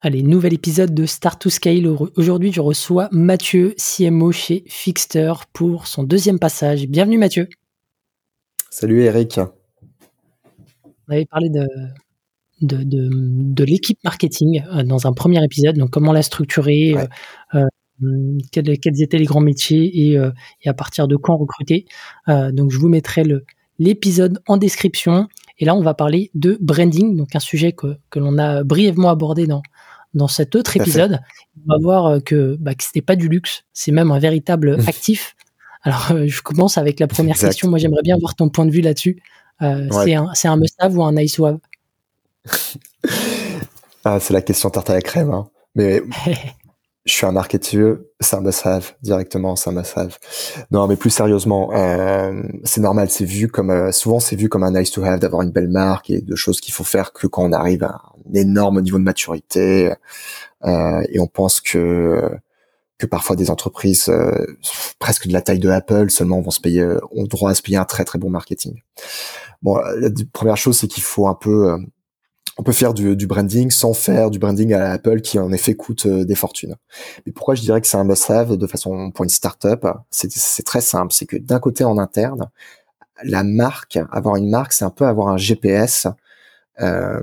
Allez, nouvel épisode de Start to Scale. Aujourd'hui, je reçois Mathieu, CMO chez Fixter, pour son deuxième passage. Bienvenue Mathieu. Salut Eric. On avait parlé de, de, l'équipe marketing euh, dans un premier épisode, donc comment la structurer, euh, euh, quels, étaient les grands métiers et, à partir de quand recruter. donc je vous mettrai l'épisode en description. Et là, on va parler de branding, donc un sujet que, que l'on a brièvement abordé dans, dans cet autre épisode, on va voir euh, que, bah, que ce n'est pas du luxe, c'est même un véritable actif. Alors, euh, je commence avec la première question. Moi, j'aimerais bien voir ton point de vue là-dessus. Euh, c'est un, un must-have ou un nice have? Ah, C'est la question tarte à la crème. Hein. Mais je suis un marketeur, c'est un must-have directement, c'est un must-have. Non, mais plus sérieusement, euh, c'est normal, c'est vu comme euh, souvent c'est vu comme un nice to have d'avoir une belle marque et de choses qu'il faut faire que quand on arrive à énorme niveau de maturité. Euh, et on pense que que parfois des entreprises presque de la taille de Apple seulement vont se payer ont droit à se payer un très très bon marketing. Bon, la première chose c'est qu'il faut un peu on peut faire du, branding sans faire du branding à Apple qui en effet coûte euh, des fortunes. Mais pourquoi je dirais que c'est un must-have de façon pour une startup? C'est très simple, c'est que d'un côté en interne, la marque, avoir une marque, c'est un peu avoir un GPS, euh,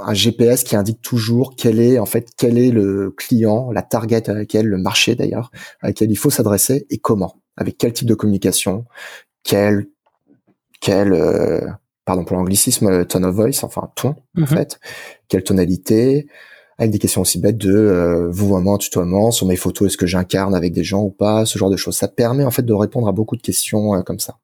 un GPS qui indique toujours quel est en fait quel est le client, la target à laquelle le marché d'ailleurs, à laquelle il faut s'adresser et comment, avec quel type de communication, quel quel euh, pardon pour l'anglicisme, euh, tone of voice, enfin ton en mhm. fait, quelle tonalité, avec des questions aussi bêtes de euh, vouvoiement, tutoiement, sur mes photos, est-ce que j'incarne avec des gens ou pas, ce genre de choses. Ça permet en fait de répondre à beaucoup de questions euh, comme ça.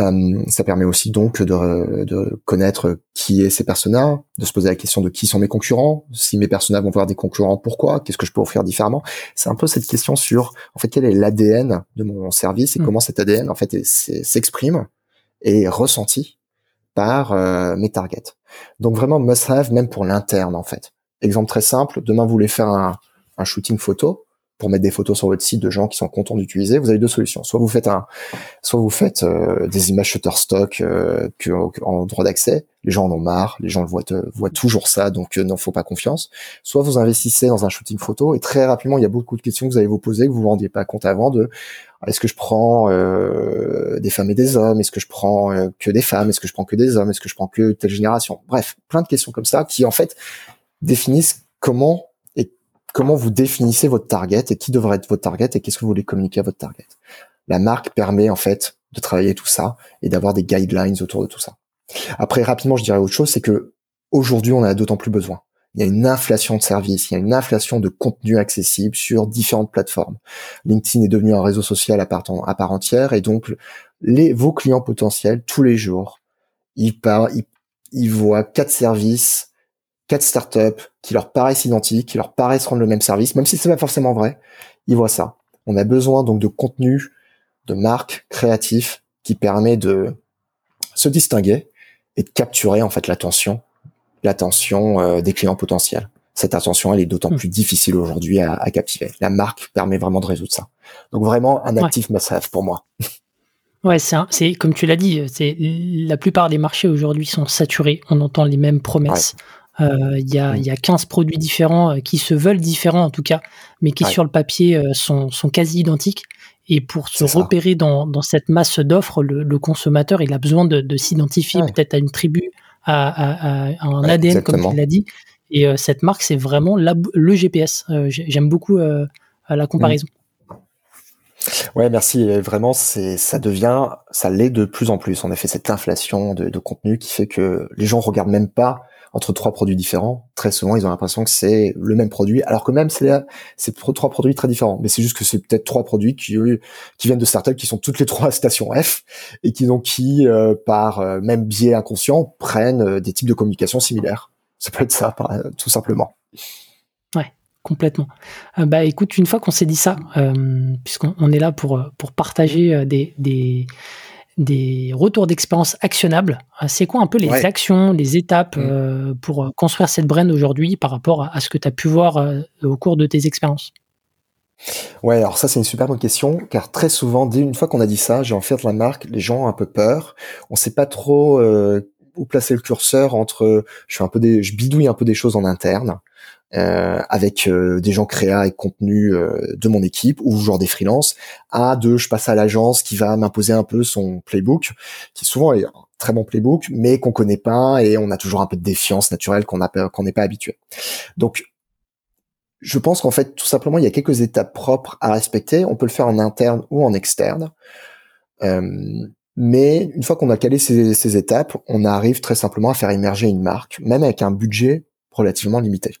Euh, ça permet aussi donc de, de, connaître qui est ces personas, de se poser la question de qui sont mes concurrents, si mes personas vont voir des concurrents, pourquoi, qu'est-ce que je peux offrir différemment. C'est un peu cette question sur en fait quel est l'ADN de mon service et mm. comment cet ADN en fait s'exprime et ressenti par euh, mes targets. Donc vraiment must-have même pour l'interne en fait. Exemple très simple, demain vous voulez faire un, un shooting photo, pour mettre des photos sur votre site de gens qui sont contents d'utiliser, vous avez deux solutions. Soit vous faites un, soit vous faites euh, des images Shutterstock euh, que, en droit d'accès, les gens en ont marre, les gens le voient, euh, voient toujours ça, donc euh, n'en faut pas confiance. Soit vous investissez dans un shooting photo et très rapidement il y a beaucoup de questions que vous allez vous poser que vous vous rendiez pas compte avant de est-ce que je prends des femmes et des hommes, est-ce que je prends que des femmes, est-ce que je prends que des hommes, est-ce que je prends que telle génération? Bref, plein de questions comme ça qui en fait définissent comment comment vous définissez votre target et qui devrait être votre target et qu'est-ce que vous voulez communiquer à votre target. La marque permet en fait de travailler tout ça et d'avoir des guidelines autour de tout ça. Après, rapidement, je dirais autre chose, c'est que aujourd'hui, on a d'autant plus besoin. Il y a une inflation de services, il y a une inflation de contenu accessible sur différentes plateformes. LinkedIn est devenu un réseau social à part, entière et donc les, vos clients potentiels, tous les jours, ils, ils voient quatre services quatre startups qui leur paraissent identiques, qui leur paraissent rendre le même service, même si c'est pas forcément vrai, ils voient ça. On a besoin donc de contenu, de marques créatifs qui permet de se distinguer et de capturer en fait l'attention, l'attention euh, des clients potentiels. Cette attention, elle est d'autant hmm. plus difficile aujourd'hui à, captiver. La marque permet vraiment de résoudre ça. Donc vraiment un actif must-have pour moi. Ouais, c'est comme tu l'as dit, c'est la plupart des marchés aujourd'hui sont saturés. On entend les mêmes promesses. Il y, a, y, a, 15 produits différents euh, qui se veulent différents en tout cas, mais qui sur le papier euh, sont, sont, quasi identiques. Et pour se repérer dans, dans, cette masse d'offres, le, consommateur, il a besoin de, de s'identifier peut-être à une tribu, à, à, à un ADN, comme tu l'as dit. Et cette marque, c'est vraiment la, le GPS. J'aime beaucoup la comparaison. Ouais, merci. vraiment, c'est, ça devient, ça l'est de plus en plus. En effet, cette inflation de, de contenu qui fait que les gens regardent même pas entre trois produits différents. Très souvent, ils ont l'impression que c'est le même produit, alors que même c'est c'est trois produits très différents. Mais c'est juste que c'est peut-être trois produits qui qui viennent de startups qui sont toutes les trois à station F et qui donc qui euh, par euh, même biais inconscient prennent euh, des types de communication similaires. Ça peut être ça, tout simplement. Complètement. bah écoute, une fois qu'on s'est dit ça, puisqu'on est là pour pour partager des, des des retours d'expérience actionnables. Euh, c'est quoi un peu les actions, les étapes mm. euh, pour euh, construire cette brand aujourd'hui par rapport à, ce que tu as pu voir au cours de tes expériences? Ouais, alors ça c'est une super bonne question, car très souvent, dès une fois qu'on a dit ça, j'ai en fait de la marque, les gens ont un peu peur. On sait pas trop où placer le curseur entre, je fais un peu des, je bidouille un peu des choses en interne. Euh, avec euh, des gens créa et contenu euh, de mon équipe ou genre des freelances, à de je passe à l'agence qui va m'imposer un peu son playbook, qui souvent est un très bon playbook, mais qu'on connaît pas et on a toujours un peu de défiance naturelle qu'on qu'on n'est pas habitué. Donc je pense qu'en fait, tout simplement, il y a quelques étapes propres à respecter. On peut le faire en interne ou en externe. Mais une fois qu'on a calé ces, étapes, on arrive très simplement à faire émerger une marque, même avec un budget relativement limité.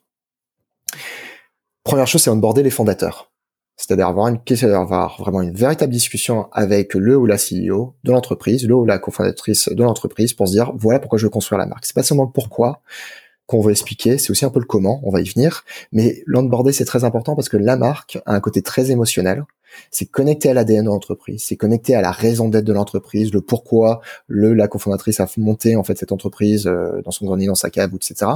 Première chose, c'est onboarder les fondateurs. C'est-à-dire avoir une avoir vraiment une véritable discussion avec le ou la CEO de l'entreprise, le ou la cofondatrice de l'entreprise pour se dire voilà pourquoi je veux construire la marque. C'est pas seulement le pourquoi qu'on veut expliquer, c'est aussi un peu le comment, on va y venir. Mais l'onboarder, c'est très important parce que la marque a un côté très émotionnel. C'est connecté à l'ADN de l'entreprise, c'est connecté à la raison d'être de l'entreprise, le pourquoi le la cofondatrice a monté en fait cette entreprise euh, dans son grenier, dans sa cave, etc.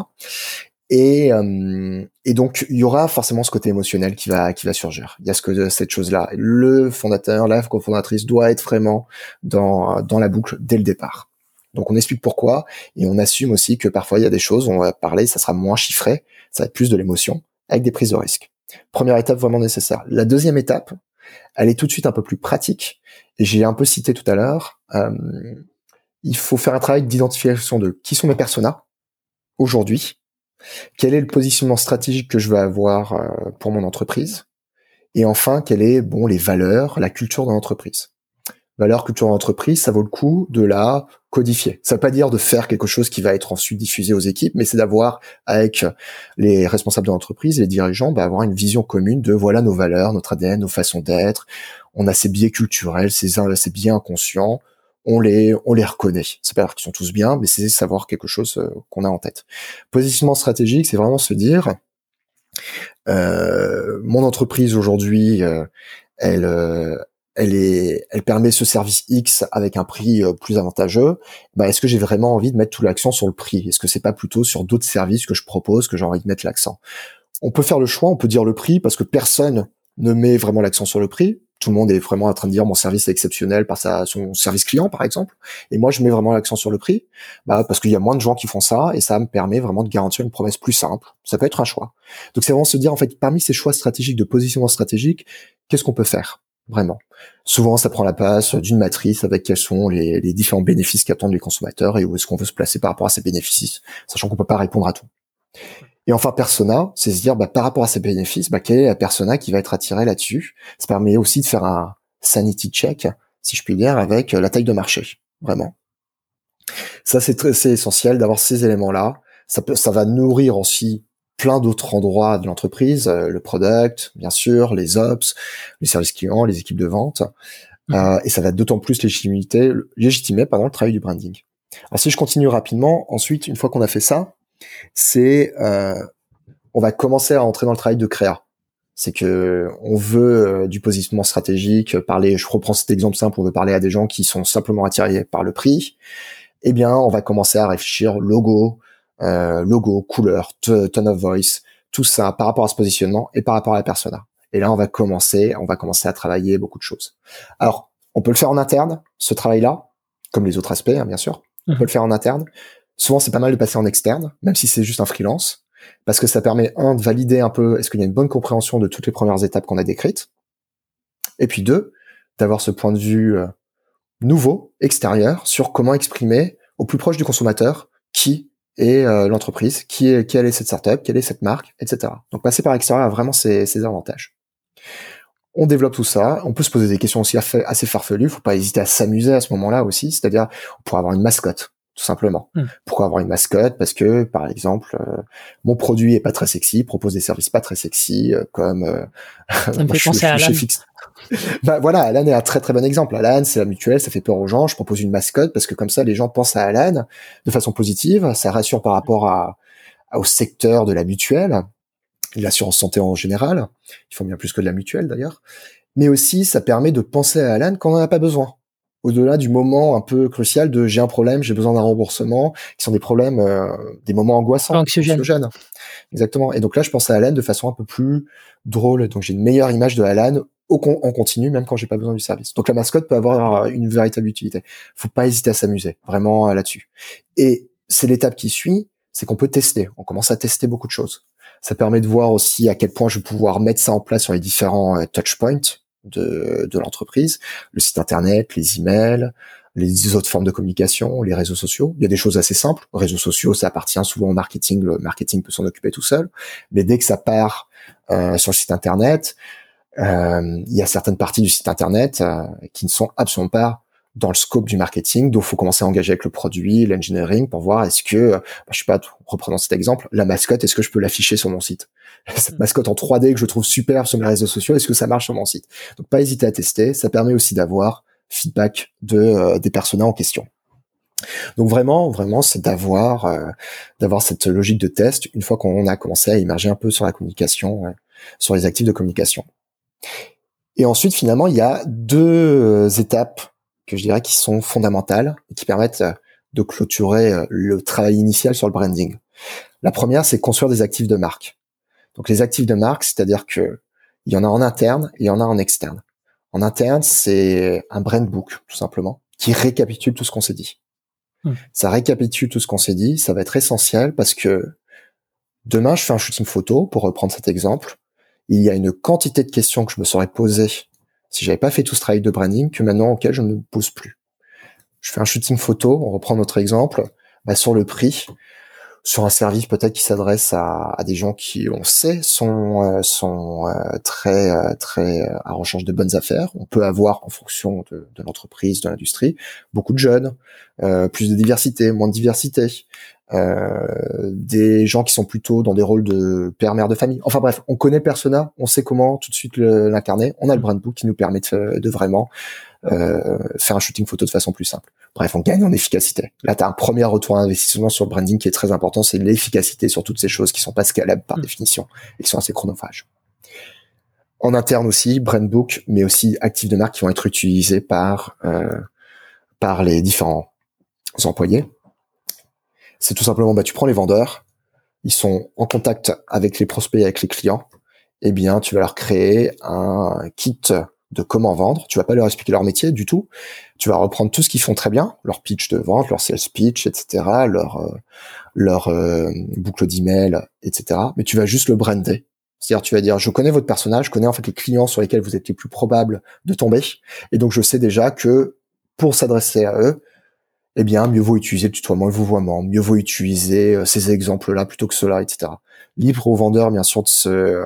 Et, euh, et donc il y aura forcément ce côté émotionnel qui va qui va surgir. Il y a ce que cette chose-là. Le fondateur, la cofondatrice doit être vraiment dans dans la boucle dès le départ. Donc on explique pourquoi et on assume aussi que parfois il y a des choses, on va parler, ça sera moins chiffré, ça va être plus de l'émotion avec des prises de risque. Première étape vraiment nécessaire. La deuxième étape, elle est tout de suite un peu plus pratique et j'ai un peu cité tout à l'heure. Euh, il faut faire un travail d'identification de qui sont mes personas aujourd'hui quel est le positionnement stratégique que je veux avoir euh, pour mon entreprise Et enfin, quelles est bon les valeurs, la culture de l'entreprise Valeur, culture d'entreprise, ça vaut le coup de la codifier. Ça veut pas dire de faire quelque chose qui va être ensuite diffusé aux équipes, mais c'est d'avoir avec les responsables de l'entreprise, les dirigeants, bah, avoir une vision commune de voilà nos valeurs, notre ADN, nos façons d'être. On a ces biais culturels, ces, ces biais inconscients on les on les reconnaît. C'est pas dire qu'ils sont tous bien, mais c'est savoir quelque chose euh, qu'on a en tête. Positionnement stratégique, c'est vraiment se dire euh, mon entreprise aujourd'hui, euh, elle elle permet ce service X avec un prix plus avantageux. Bah, est-ce que j'ai vraiment envie de mettre tout l'accent sur le prix? Est-ce que c'est pas plutôt sur d'autres services que je propose que j'ai envie de mettre l'accent? On peut faire le choix, on peut dire le prix parce que personne ne met vraiment l'accent sur le prix. Tout le monde est vraiment en train de dire mon service est exceptionnel par sa, son service client par exemple. Et moi je mets vraiment l'accent sur le prix bah, parce qu'il y a moins de gens qui font ça et ça me permet vraiment de garantir une promesse plus simple. Ça peut être un choix. Donc c'est vraiment se dire en fait parmi ces choix stratégiques de positionnement stratégique qu'est-ce qu'on peut faire? Vraiment souvent ça prend la place d'une matrice avec quels sont les, différents bénéfices qu'attendent les consommateurs et où est-ce qu'on veut se placer par rapport à ces bénéfices sachant qu'on peut pas répondre à tout et enfin, persona, c'est se dire, bah, par rapport à ses bénéfices, bah, quelle est la persona qui va être attirée là-dessus? Ça permet aussi de faire un sanity check, si je puis dire, avec la taille de marché, vraiment. Ça, c'est essentiel d'avoir ces éléments-là. Ça peut, ça va nourrir aussi plein d'autres endroits de l'entreprise, euh, le product, bien sûr, les ops, les services clients, les équipes de vente, mmh. euh, et ça va d'autant plus légitimer, légitimer pardon, le travail du branding. Alors si je continue rapidement, ensuite, une fois qu'on a fait ça, c'est euh, on va commencer à entrer dans le travail de créa. C'est que on veut euh, du positionnement stratégique, parler. Je reprends cet exemple simple. On veut parler à des gens qui sont simplement attirés par le prix. Eh bien, on va commencer à réfléchir logo, euh, logo, couleur, tone of voice, tout ça par rapport à ce positionnement et par rapport à la persona. Et là, on va commencer, on va commencer à travailler beaucoup de choses. Alors, on peut le faire en interne, ce travail-là, comme les autres aspects, hein, bien sûr. On peut mhm. le faire en interne. Souvent, c'est pas mal de passer en externe, même si c'est juste un freelance, parce que ça permet, un, de valider un peu est-ce qu'il y a une bonne compréhension de toutes les premières étapes qu'on a décrites, et puis deux, d'avoir ce point de vue euh, nouveau, extérieur, sur comment exprimer au plus proche du consommateur qui est euh, l'entreprise, qui est, quelle est cette startup, quelle est cette marque, etc. Donc passer par l'extérieur a vraiment ses, ses avantages. On développe tout ça. On peut se poser des questions aussi assez farfelues. Faut pas hésiter à s'amuser à ce moment-là aussi. C'est-à-dire, pour avoir une mascotte tout simplement. Hmm. Pourquoi avoir une mascotte? Parce que, par exemple, euh, mon produit est pas très sexy, propose des services pas très sexy, euh, comme. Euh, ça me fait penser à Alan. Bah voilà, Alan est un très très bon exemple. Alan, c'est la mutuelle, ça fait peur aux gens. Je propose une mascotte parce que comme ça, les gens pensent à Alan de façon positive. Ça rassure par rapport à, au secteur de la mutuelle, l'assurance santé en général. Il faut bien plus que de la mutuelle d'ailleurs. Mais aussi, ça permet de penser à Alan quand on n'en a pas besoin au-delà du moment un peu crucial de j'ai un problème, j'ai besoin d'un remboursement, qui sont des problèmes, euh, des moments angoissants, anxiogènes. Exactement. Et donc là, je pense à Alan de façon un peu plus drôle. Donc j'ai une meilleure image de Alan au en continu, même quand j'ai pas besoin du service. Donc la mascotte peut avoir une véritable utilité. Faut pas hésiter à s'amuser, vraiment euh, là-dessus. Et c'est l'étape qui suit, c'est qu'on peut tester. On commence à tester beaucoup de choses. Ça permet de voir aussi à quel point je vais pouvoir mettre ça en place sur les différents euh, touchpoints de, de l'entreprise, le site internet, les emails, les autres formes de communication, les réseaux sociaux. Il y a des choses assez simples. Les réseaux sociaux, ça appartient souvent au marketing. Le marketing peut s'en occuper tout seul. Mais dès que ça part euh, sur le site internet, euh, il y a certaines parties du site internet euh, qui ne sont absolument pas dans le scope du marketing, donc faut commencer à engager avec le produit, l'engineering pour voir est-ce que, bah, je sais pas, reprenant cet exemple, la mascotte, est-ce que je peux l'afficher sur mon site Cette mascotte en 3D que je trouve super sur mes réseaux sociaux, est-ce que ça marche sur mon site? Donc pas hésiter à tester, ça permet aussi d'avoir feedback de euh, des personas en question. Donc vraiment, vraiment, c'est d'avoir euh, d'avoir cette logique de test une fois qu'on a commencé à émerger un peu sur la communication, sur les actifs de communication. Et ensuite, finalement, il y a deux euh, étapes que je dirais qui sont fondamentales et qui permettent euh, de clôturer euh, le travail initial sur le branding. La première, c'est construire des actifs de marque. Donc les actifs de marque, c'est-à-dire que il y en a en interne et il y en a en externe. En interne, c'est un brand book, tout simplement, qui récapitule tout ce qu'on s'est dit. Hmm. Ça récapitule tout ce qu'on s'est dit, ça va être essentiel parce que demain, je fais un shooting photo, pour reprendre cet exemple, il y a une quantité de questions que je me serais posées si j'avais pas fait tout ce travail de branding que maintenant auquel je ne me pose plus. Je fais un shooting photo, on reprend notre exemple, bah, sur le prix, sur un service peut-être qui s'adresse à, des gens qui, on sait, sont euh, sont euh, très euh, très à recherche de bonnes affaires. On peut avoir, en fonction de, l'entreprise, de l'industrie, beaucoup de jeunes, plus de diversité, moins de diversité, euh, des gens qui sont plutôt dans des rôles de père mère de famille. Enfin bref, on connaît le persona, on sait comment tout de suite l'incarner. On a le brand book qui nous permet de, vraiment euh, faire un shooting photo de façon plus simple. Bref, on gagne en efficacité. Là, tu as un premier retour d'investissement sur le branding qui est très important, c'est l'efficacité sur toutes ces choses qui sont pas scalables par mm. définition et qui sont assez chronophages. En interne aussi, brand book, mais aussi actifs de marque qui vont être utilisés par euh, par les différents employés c'est tout simplement, bah, tu prends les vendeurs, ils sont en contact avec les prospects, avec les clients, eh bien, tu vas leur créer un kit de comment vendre. Tu vas pas leur expliquer leur métier du tout. Tu vas reprendre tout ce qu'ils font très bien, leur pitch de vente, leur sales pitch, etc., leur euh, leur euh, boucle d'email, etc. Mais tu vas juste le brander. C'est-à-dire, tu vas dire, je connais votre personnage, je connais en fait les clients sur lesquels vous êtes les plus probables de tomber, et donc je sais déjà que pour s'adresser à eux, eh bien, mieux vaut utiliser le tutoiement et le vouvoiement, mieux vaut utiliser euh, ces exemples-là plutôt que cela, etc. Libre au vendeur, bien sûr, de se,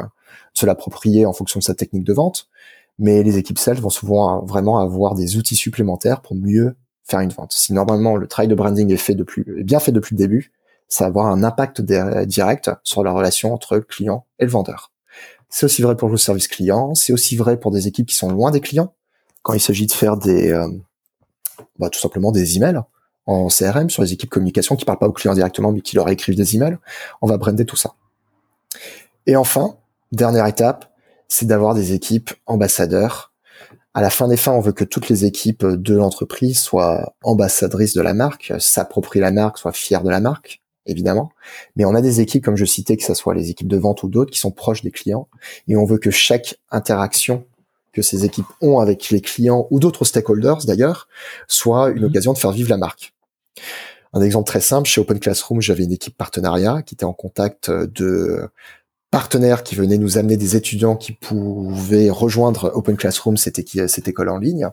se l'approprier en fonction de sa technique de vente, mais les équipes sales vont souvent vraiment avoir des outils supplémentaires pour mieux faire une vente. Si normalement le travail de branding est fait depuis, est bien fait depuis le début, ça va avoir un impact direct sur la relation entre le client et le vendeur. C'est aussi vrai pour le service client, c'est aussi vrai pour des équipes qui sont loin des clients, quand il s'agit de faire des, euh, bah, tout simplement des emails en CRM, sur les équipes communication qui parlent pas aux clients directement, mais qui leur écrivent des emails. On va brander tout ça. Et enfin, dernière étape, c'est d'avoir des équipes ambassadeurs. À la fin des fins, on veut que toutes les équipes de l'entreprise soient ambassadrices de la marque, s'approprient la marque, soient fiers de la marque, évidemment. Mais on a des équipes, comme je citais, que ce soit les équipes de vente ou d'autres, qui sont proches des clients. Et on veut que chaque interaction que ces équipes ont avec les clients ou d'autres stakeholders d'ailleurs soit une mmh. occasion de faire vivre la marque. Un exemple très simple, chez Open Classroom, j'avais une équipe partenariat qui était en contact euh, de partenaires qui venaient nous amener des étudiants qui pouvaient rejoindre Open Classroom, cette, cette école en ligne.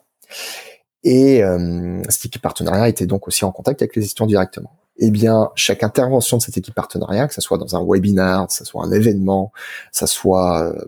Et euh, cette équipe partenariat était donc aussi en contact avec les étudiants directement. Eh bien, chaque intervention de cette équipe partenariat, que ce soit dans un webinar, que ce soit un événement, que ce soit euh,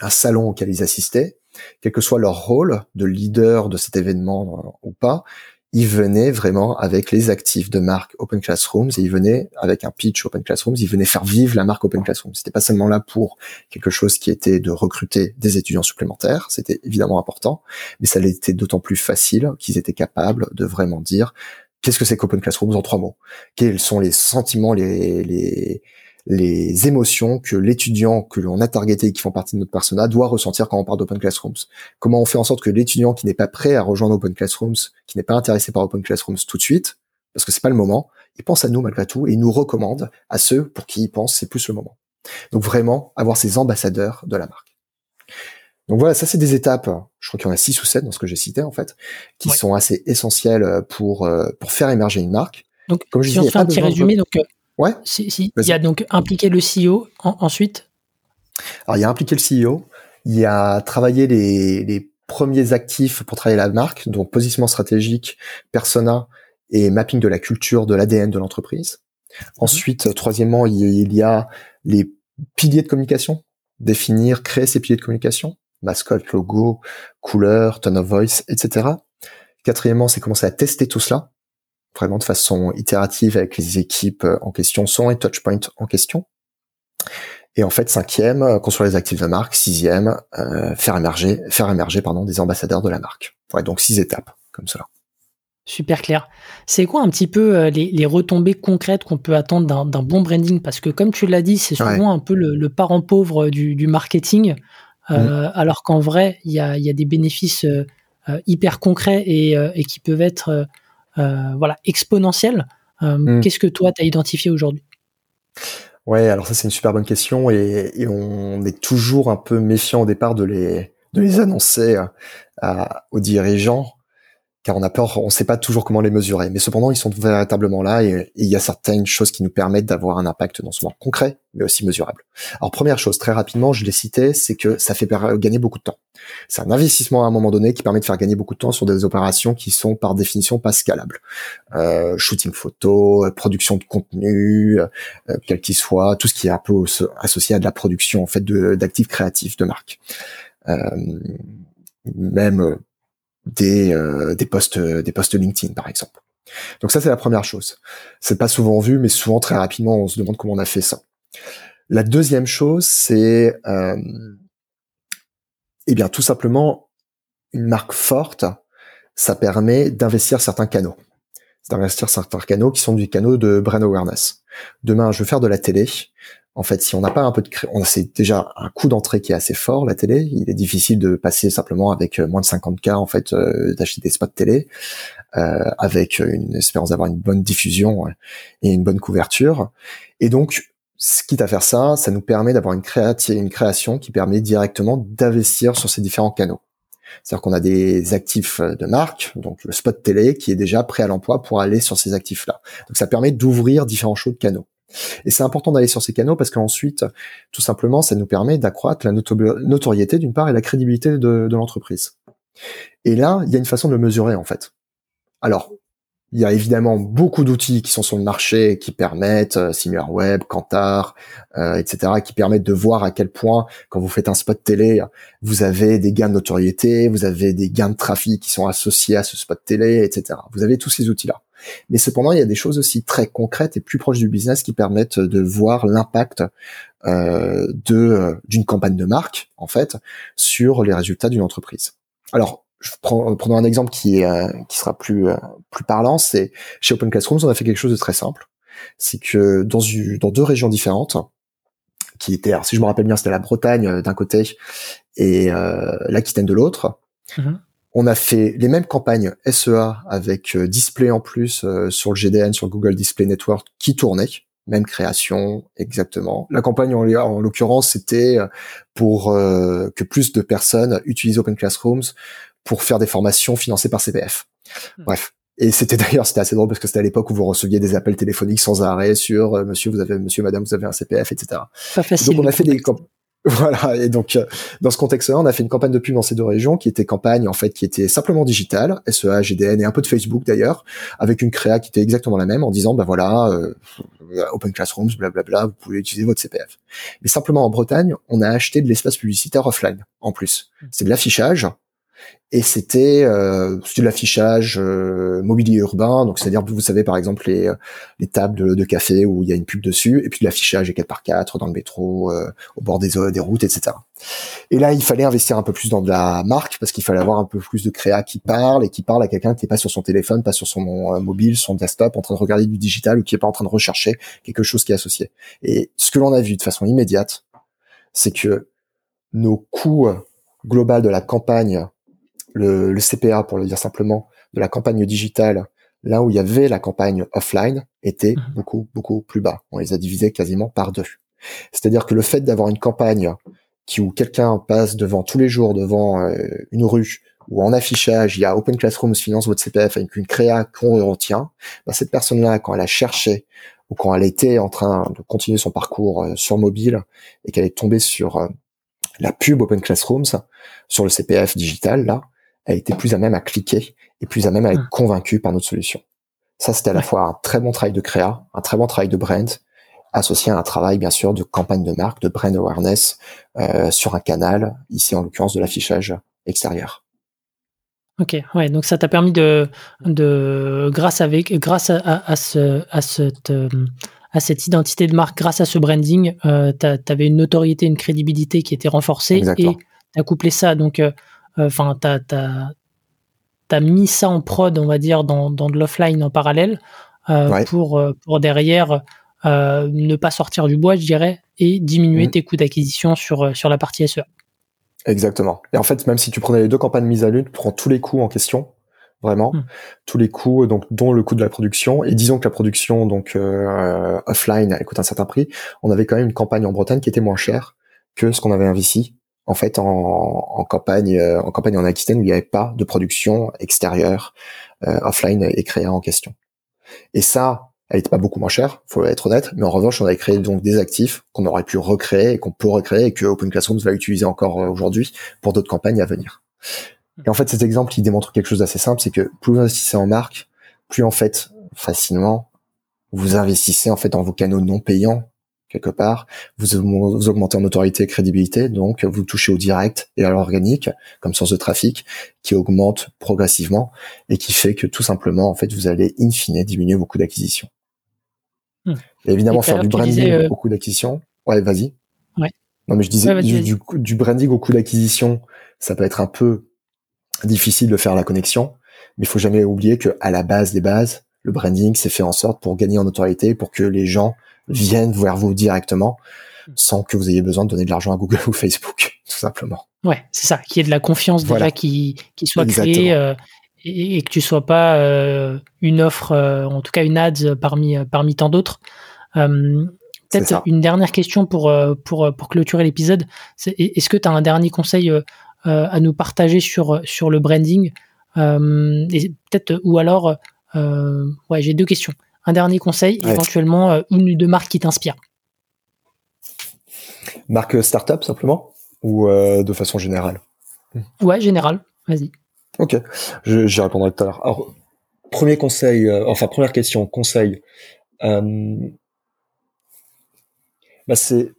un salon auquel ils assistaient, quel que soit leur rôle de leader de cet événement ou pas, ils venaient vraiment avec les actifs de marque Open Classrooms et ils venaient avec un pitch Open Classrooms, ils venaient faire vivre la marque Open Classrooms. C'était pas seulement là pour quelque chose qui était de recruter des étudiants supplémentaires, c'était évidemment important, mais ça l'était d'autant plus facile qu'ils étaient capables de vraiment dire qu'est-ce que c'est qu'Open Classrooms en trois mots, quels sont les sentiments, les, les, les émotions que l'étudiant que l'on a targeté et qui font partie de notre persona doit ressentir quand on parle d'Open Classrooms. Comment on fait en sorte que l'étudiant qui n'est pas prêt à rejoindre Open Classrooms, qui n'est pas intéressé par Open Classrooms tout de suite, parce que c'est pas le moment, il pense à nous malgré tout et il nous recommande à ceux pour qui il pense c'est plus le moment. Donc vraiment avoir ces ambassadeurs de la marque. Donc voilà, ça c'est des étapes, je crois qu'il y en a six ou sept dans ce que j'ai cité en fait, qui sont assez essentielles pour euh, pour faire émerger une marque. Donc, comme je si disais, on fait un petit résumé, donc euh, Ouais. Si, si. Il y a donc impliqué le CEO ensuite? Alors il y a impliqué le CEO, il y a travaillé les, les premiers actifs pour travailler la marque, donc positionnement stratégique, persona et mapping de la culture, de l'ADN de l'entreprise. Mhm. Ensuite, troisièmement, il y a les piliers de communication, définir, créer ces piliers de communication, mascotte, logo, couleur, tone of voice, etc. Quatrièmement, c'est commencer à tester tout cela, vraiment de façon itérative avec les équipes euh, en question, son et touchpoint en question. Et en fait, cinquième, euh, construire les actifs de marque. Sixième, euh, faire émerger, faire émerger pardon, des ambassadeurs de la marque. Ouais, donc six étapes comme cela. Super clair. C'est quoi un petit peu les, retombées concrètes qu'on peut attendre d'un bon branding? Parce que comme tu l'as dit, c'est souvent un peu le, parent pauvre du, marketing, mmh. alors qu'en vrai, il y a, des bénéfices hyper concrets et, et, qui peuvent être voilà, exponentielle. Euh, hmm. Qu'est-ce que toi, tu as identifié aujourd'hui? Ouais, alors ça c'est une super bonne question et, on est toujours un peu méfiant au départ de les, de les annoncer aux dirigeants car on a peur, on ne sait pas toujours comment les mesurer. Mais cependant, ils sont véritablement là et, il y a certaines choses qui nous permettent d'avoir un impact non seulement concret, mais aussi mesurable. Alors première chose, très rapidement, je l'ai cité, c'est que ça fait gagner beaucoup de temps. C'est un investissement à un moment donné qui permet de faire gagner beaucoup de temps sur des opérations qui sont par définition pas scalables. Euh, shooting photo, euh, production de contenu, euh, quel qu'il soit, tout ce qui est un peu associé à de la production en fait d'actifs créatifs de marque. Même des, euh, des posts des posts LinkedIn par exemple. Donc ça c'est la première chose. C'est pas souvent vu, mais souvent très rapidement on se demande comment on a fait ça. La deuxième chose c'est euh, eh bien tout simplement une marque forte, ça permet d'investir certains canaux. D'investir certains canaux qui sont du canaux de brand awareness. Demain, je veux faire de la télé. En fait, si on n'a pas un peu de, on c'est déjà un coût d'entrée qui est assez fort la télé. Il est difficile de passer simplement avec euh, moins de 50 k en fait euh, d'acheter des spots télé euh, avec une espérance d'avoir une bonne diffusion et une bonne couverture. Et donc, quitte à faire ça, ça nous permet d'avoir une, une création qui permet directement d'investir sur ces différents canaux. C'est-à-dire qu'on a des actifs de marque, donc le spot télé, qui est déjà prêt à l'emploi pour aller sur ces actifs-là. Donc ça permet d'ouvrir différents shows de canaux. Et c'est important d'aller sur ces canaux parce qu'ensuite, tout simplement, ça nous permet d'accroître la notoriété d'une part et la crédibilité de, de l'entreprise. Et là, il y a une façon de le mesurer en fait. Alors, il y a évidemment beaucoup d'outils qui sont sur le marché qui permettent, euh, SimilarWeb, Kantar, euh, etc., qui permettent de voir à quel point, quand vous faites un spot télé, vous avez des gains de notoriété, vous avez des gains de trafic qui sont associés à ce spot télé, etc. Vous avez tous ces outils-là. Mais cependant, il y a des choses aussi très concrètes et plus proches du business qui permettent de voir l'impact euh, de d'une campagne de marque, en fait, sur les résultats d'une entreprise. Alors, je prends, prenons un exemple qui euh, qui sera plus euh, plus parlant, c'est chez Open Classrooms, on a fait quelque chose de très simple. C'est que dans, une, dans deux régions différentes, qui étaient, alors si je me rappelle bien, c'était la Bretagne euh, d'un côté et l'Aquitaine de l'autre. Mm-hmm. On a fait les mêmes campagnes SEA avec display en plus sur le GDN, sur Google Display Network qui tournaient même création, exactement. La campagne en, en l'occurrence, c'était pour que plus de personnes utilisent Open Classrooms pour faire des formations financées par CPF. Hmm. Bref. Et c'était d'ailleurs, c'était assez drôle parce que c'était à l'époque où vous receviez des appels téléphoniques sans arrêt sur euh, monsieur, vous avez, monsieur, madame, vous avez un CPF, etc. Pas facile. Donc on a fait des, Voilà, et donc euh, dans ce contexte-là, on a fait une campagne de pub dans ces deux régions qui était campagne en fait qui était simplement digitale, SEA, GDN et un peu de Facebook d'ailleurs, avec une créa qui était exactement la même en disant bah voilà, euh, Open Classrooms, blablabla, vous pouvez utiliser votre CPF. Mais simplement en Bretagne, on a acheté de l'espace publicitaire offline en plus. Mmh. C'est de l'affichage et c'était euh, de l'affichage euh, mobilier urbain. Donc c'est-à-dire vous savez par exemple les, euh, les tables de, café où il y a une pub dessus. Et puis de l'affichage 4 par 4 dans le métro euh, au bord des des routes etc et là il fallait investir un peu plus dans de la marque parce qu'il fallait avoir un peu plus de créa qui parle et qui parle à quelqu'un qui n'est pas sur son téléphone pas sur son euh, mobile son desktop en train de regarder du digital ou qui est pas en train de rechercher quelque chose qui est associé. Et ce que l'on a vu de façon immédiate c'est que nos coûts global de la campagne le, le, CPA, pour le dire simplement, de la campagne digitale, là où il y avait la campagne offline, était mhm. beaucoup, beaucoup plus bas. On les a divisés quasiment par deux. C'est-à-dire que le fait d'avoir une campagne qui où quelqu'un passe devant tous les jours devant euh, une rue ou en affichage, il y a Open Classrooms finance votre CPF avec une créa qu'on retient, bah cette personne-là, quand elle a cherché ou quand elle était en train de continuer son parcours euh, sur mobile et qu'elle est tombée sur euh, la pub Open Classrooms sur le CPF digital, là, a été plus à même à cliquer et plus à même à être hmm. convaincu par notre solution. Ça, c'était à la fois un très bon travail de créa, un très bon travail de brand, associé à un travail, bien sûr, de campagne de marque, de brand awareness euh, sur un canal, ici en l'occurrence de l'affichage extérieur. Ok, ouais, donc ça t'a permis de, de grâce avec, grâce à, à, ce, à cette, à cette identité de marque, grâce à ce branding, euh, tu avais une notoriété, une crédibilité qui était renforcée Exactement. et tu as couplé ça. Donc, euh, enfin, t'as as, mis ça en prod, on va dire, dans, dans de l'offline en parallèle euh, pour, euh, pour derrière euh, ne pas sortir du bois, je dirais, et diminuer mm. tes coûts d'acquisition sur, sur la partie SEA. Exactement. Et en fait, même si tu prenais les deux campagnes mises à l'une, tu prends tous les coûts en question, vraiment, mm. tous les coûts, donc dont le coût de la production. Et disons que la production, donc euh, offline, elle coûte un certain prix. On avait quand même une campagne en Bretagne qui était moins chère que ce qu'on avait investi en fait en, en campagne euh, en campagne en Aquitaine il n'y avait pas de production extérieure euh, offline et créée en question. Et ça, elle n'était pas beaucoup moins chère, faut être honnête, mais en revanche, on avait créé donc des actifs qu'on aurait pu recréer et qu'on peut recréer et que Open Classrooms va utiliser encore euh, aujourd'hui pour d'autres campagnes à venir. Et en fait, cet exemple, il démontre quelque chose d'assez simple, c'est que plus vous investissez en marque, plus en fait, facilement, vous investissez en fait dans vos canaux non payants quelque part, vous, augmentez en autorité et crédibilité, donc vous touchez au direct et à l'organique comme source de trafic qui augmente progressivement et qui fait que tout simplement, en fait, vous allez in fine diminuer vos coûts d'acquisition. Hmm. Évidemment, faire du branding euh, au coût d'acquisition. Ouais, vas-y. Ouais. Non, mais je disais du, du, branding au coût d'acquisition, ça peut être un peu difficile de faire la connexion, mais il faut jamais oublier que à la base des bases, le branding, c'est fait en sorte pour gagner en notoriété, pour que les gens viennent vers vous directement sans que vous ayez besoin de donner de l'argent à Google ou Facebook, tout simplement. Ouais, c'est ça, qu'il y ait de la confiance déjà qui, qui soit créée euh, et, que tu sois pas euh, une offre, euh, en tout cas une ads parmi, parmi tant d'autres. Peut-être une dernière question pour, pour, pour clôturer l'épisode. Est-ce que tu as un dernier conseil à nous partager sur, sur le branding peut-être ou alors ouais j'ai deux questions un dernier conseil, éventuellement euh, une ou deux marques qui t'inspirent. Marque euh, startup simplement ou euh, de façon générale? Ouais, générale. Vas-y. Ok, j'y répondrai tout à l'heure. Alors, premier conseil, enfin première question, conseil. bah c'est,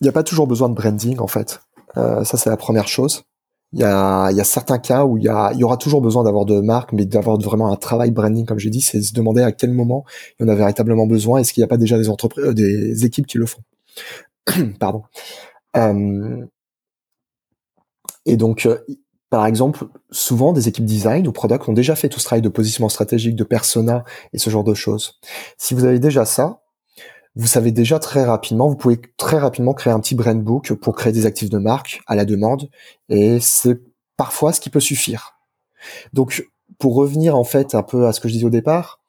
il n'y a pas toujours besoin de branding en fait. ça c'est la première chose il y a, y a, certains cas où il y, y aura toujours besoin d'avoir de marques, mais d'avoir vraiment un travail branding, comme j'ai dit, c'est se demander à quel moment il y en a véritablement besoin. Est-ce qu'il n'y a pas déjà des entreprises, euh, des équipes qui le font? Pardon. Euh, et donc, euh, par exemple, souvent des équipes design ou product ont déjà fait tout ce travail de positionnement stratégique, de persona et ce genre de choses. Si vous avez déjà ça, vous savez déjà très rapidement, vous pouvez très rapidement créer un petit brand book pour créer des actifs de marque à la demande, et c'est parfois ce qui peut suffire. Donc, pour revenir en fait un peu à ce que je disais au départ,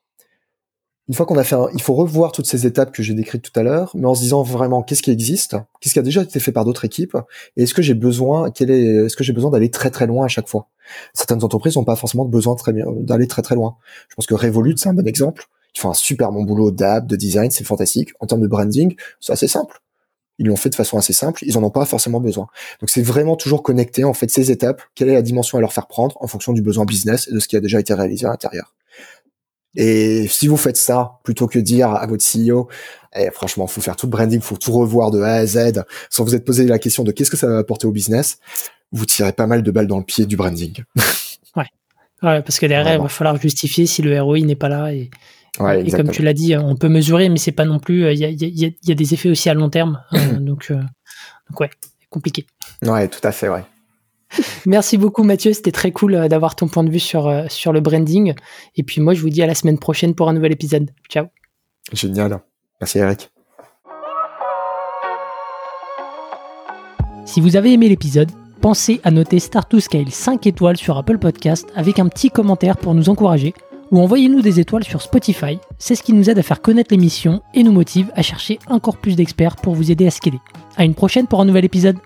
une fois qu'on a fait, il faut revoir toutes ces étapes que j'ai décrites tout à l'heure, mais en se disant vraiment qu'est-ce qui existe, qu'est-ce qui a déjà été fait par d'autres équipes, et est-ce que j'ai besoin, quel est, est-ce que j'ai besoin d'aller très très loin à chaque fois? Certaines entreprises n'ont pas forcément besoin d'aller très très loin. Je pense que Revolut c'est un bon exemple. Ils font un super bon boulot d'app, de design, c'est fantastique. En termes de branding, c'est assez simple. ils l'ont fait de façon assez simple, ils en ont pas forcément besoin. Donc c'est vraiment toujours connecter en fait ces étapes, quelle est la dimension à leur faire prendre en fonction du besoin business et de ce qui a déjà été réalisé à l'intérieur. Et si vous faites ça, plutôt que dire à votre CEO, eh, franchement, faut faire tout le branding, faut tout revoir de A à Z, sans vous être posé la question de qu'est-ce que ça va apporter au business, vous tirez pas mal de balles dans le pied du branding. ouais. ouais, parce que derrière, il va falloir justifier si le ROI n'est pas là. Et, et comme tu l'as dit, on peut mesurer, mais c'est pas non plus. Il y a, y, a, y a, des effets aussi à long terme. Hein, donc, euh, donc, ouais, compliqué. Ouais, tout à fait, ouais. Merci beaucoup Mathieu, c'était très cool euh, d'avoir ton point de vue sur, euh, sur le branding. Et puis moi je vous dis à la semaine prochaine pour un nouvel épisode. Ciao. Génial. Merci Eric. Si vous avez aimé l'épisode, pensez à noter Start to Scale 5 étoiles sur Apple Podcast avec un petit commentaire pour nous encourager ou envoyez-nous des étoiles sur Spotify. C'est ce qui nous aide à faire connaître l'émission et nous motive à chercher encore plus d'experts pour vous aider à scaler. À une prochaine pour un nouvel épisode.